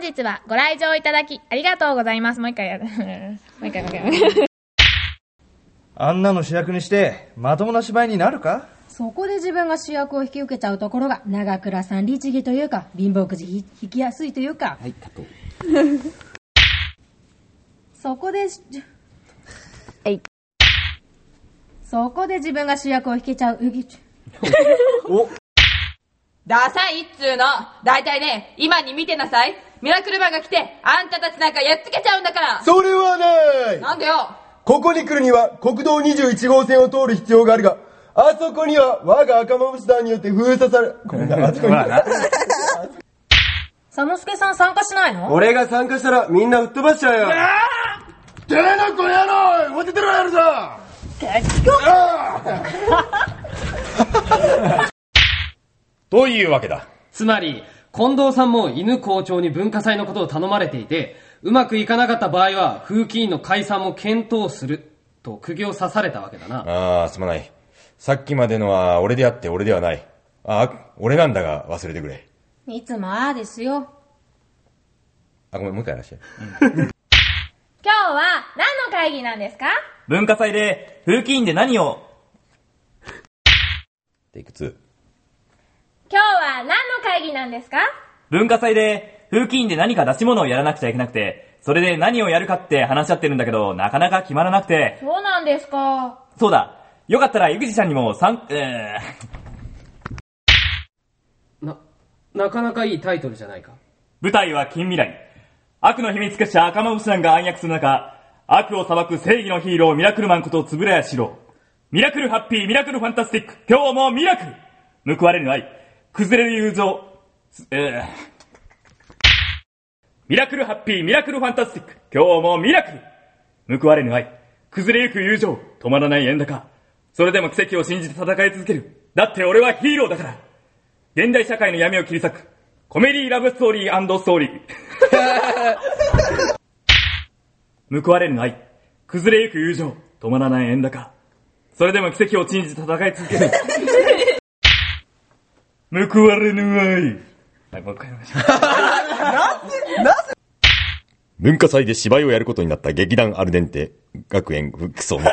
日はご来場いただきありがとうございます。もう一回やる。もう一回もう一回。あんなの主役にして、まともな芝居になるか？そこで自分が主役を引き受けちゃうところが、長倉さん律儀というか、貧乏くじ引きやすいというか。はい、カット。そこでし、えいそこで自分が主役を引けちゃう。引きダサいっつうの。だいたいね、今に見てなさい。ミラクルマンが来て、あんたたちなんかやっつけちゃうんだから。それはないなんでよ。ここに来るには国道21号線を通る必要があるが、あそこには我が赤まぶし団によって封鎖され、ごめんな、あそこに。佐之助さん参加しないの？俺が参加したらみんな吹っ飛ばしちゃうよ。てめえの小野郎持っててろやるぞというわけだ。つまり、近藤さんも犬校長に文化祭のことを頼まれていて、うまくいかなかった場合は、風紀委員の解散も検討する、と釘を刺されたわけだな。ああ、すまない。さっきまでのは俺であって俺ではない。ああ、俺なんだが忘れてくれ。いつもああですよ。あ、ごめん、もう一回やらして。今日は何の会議なんですか？文化祭で、風紀委員で何を、テイク2。何の会議なんですか？文化祭で、風紀委員で何か出し物をやらなくちゃいけなくて、それで何をやるかって話し合ってるんだけど、なかなか決まらなくて、そうなんですか。そうだ、よかったら、ゆぐじちゃんにも参、えな、なかなかいいタイトルじゃないか。ー、舞台は近未来。悪の秘密結社赤間牛団が暗躍する中、悪を裁く正義のヒーローミラクルマンことつぶらやしろ。ミラクルハッピー、ミラクルファンタスティック、今日もミラクル報われる愛、崩れる友情、すえー、ミラクルハッピー、ミラクルファンタスティック、今日もミラクル報われぬ愛、崩れゆく友情、止まらない円高。それでも奇跡を信じて戦い続ける。だって俺はヒーローだから。現代社会の闇を切り裂く、コメディラブストーリーストーリー。報われぬ愛、崩れゆく友情、止まらない円高。それでも奇跡を信じて戦い続ける。報われぬ愛。はい、もう一回お願いします。文化祭で芝居をやることになった劇団アルデンテ学園クソも。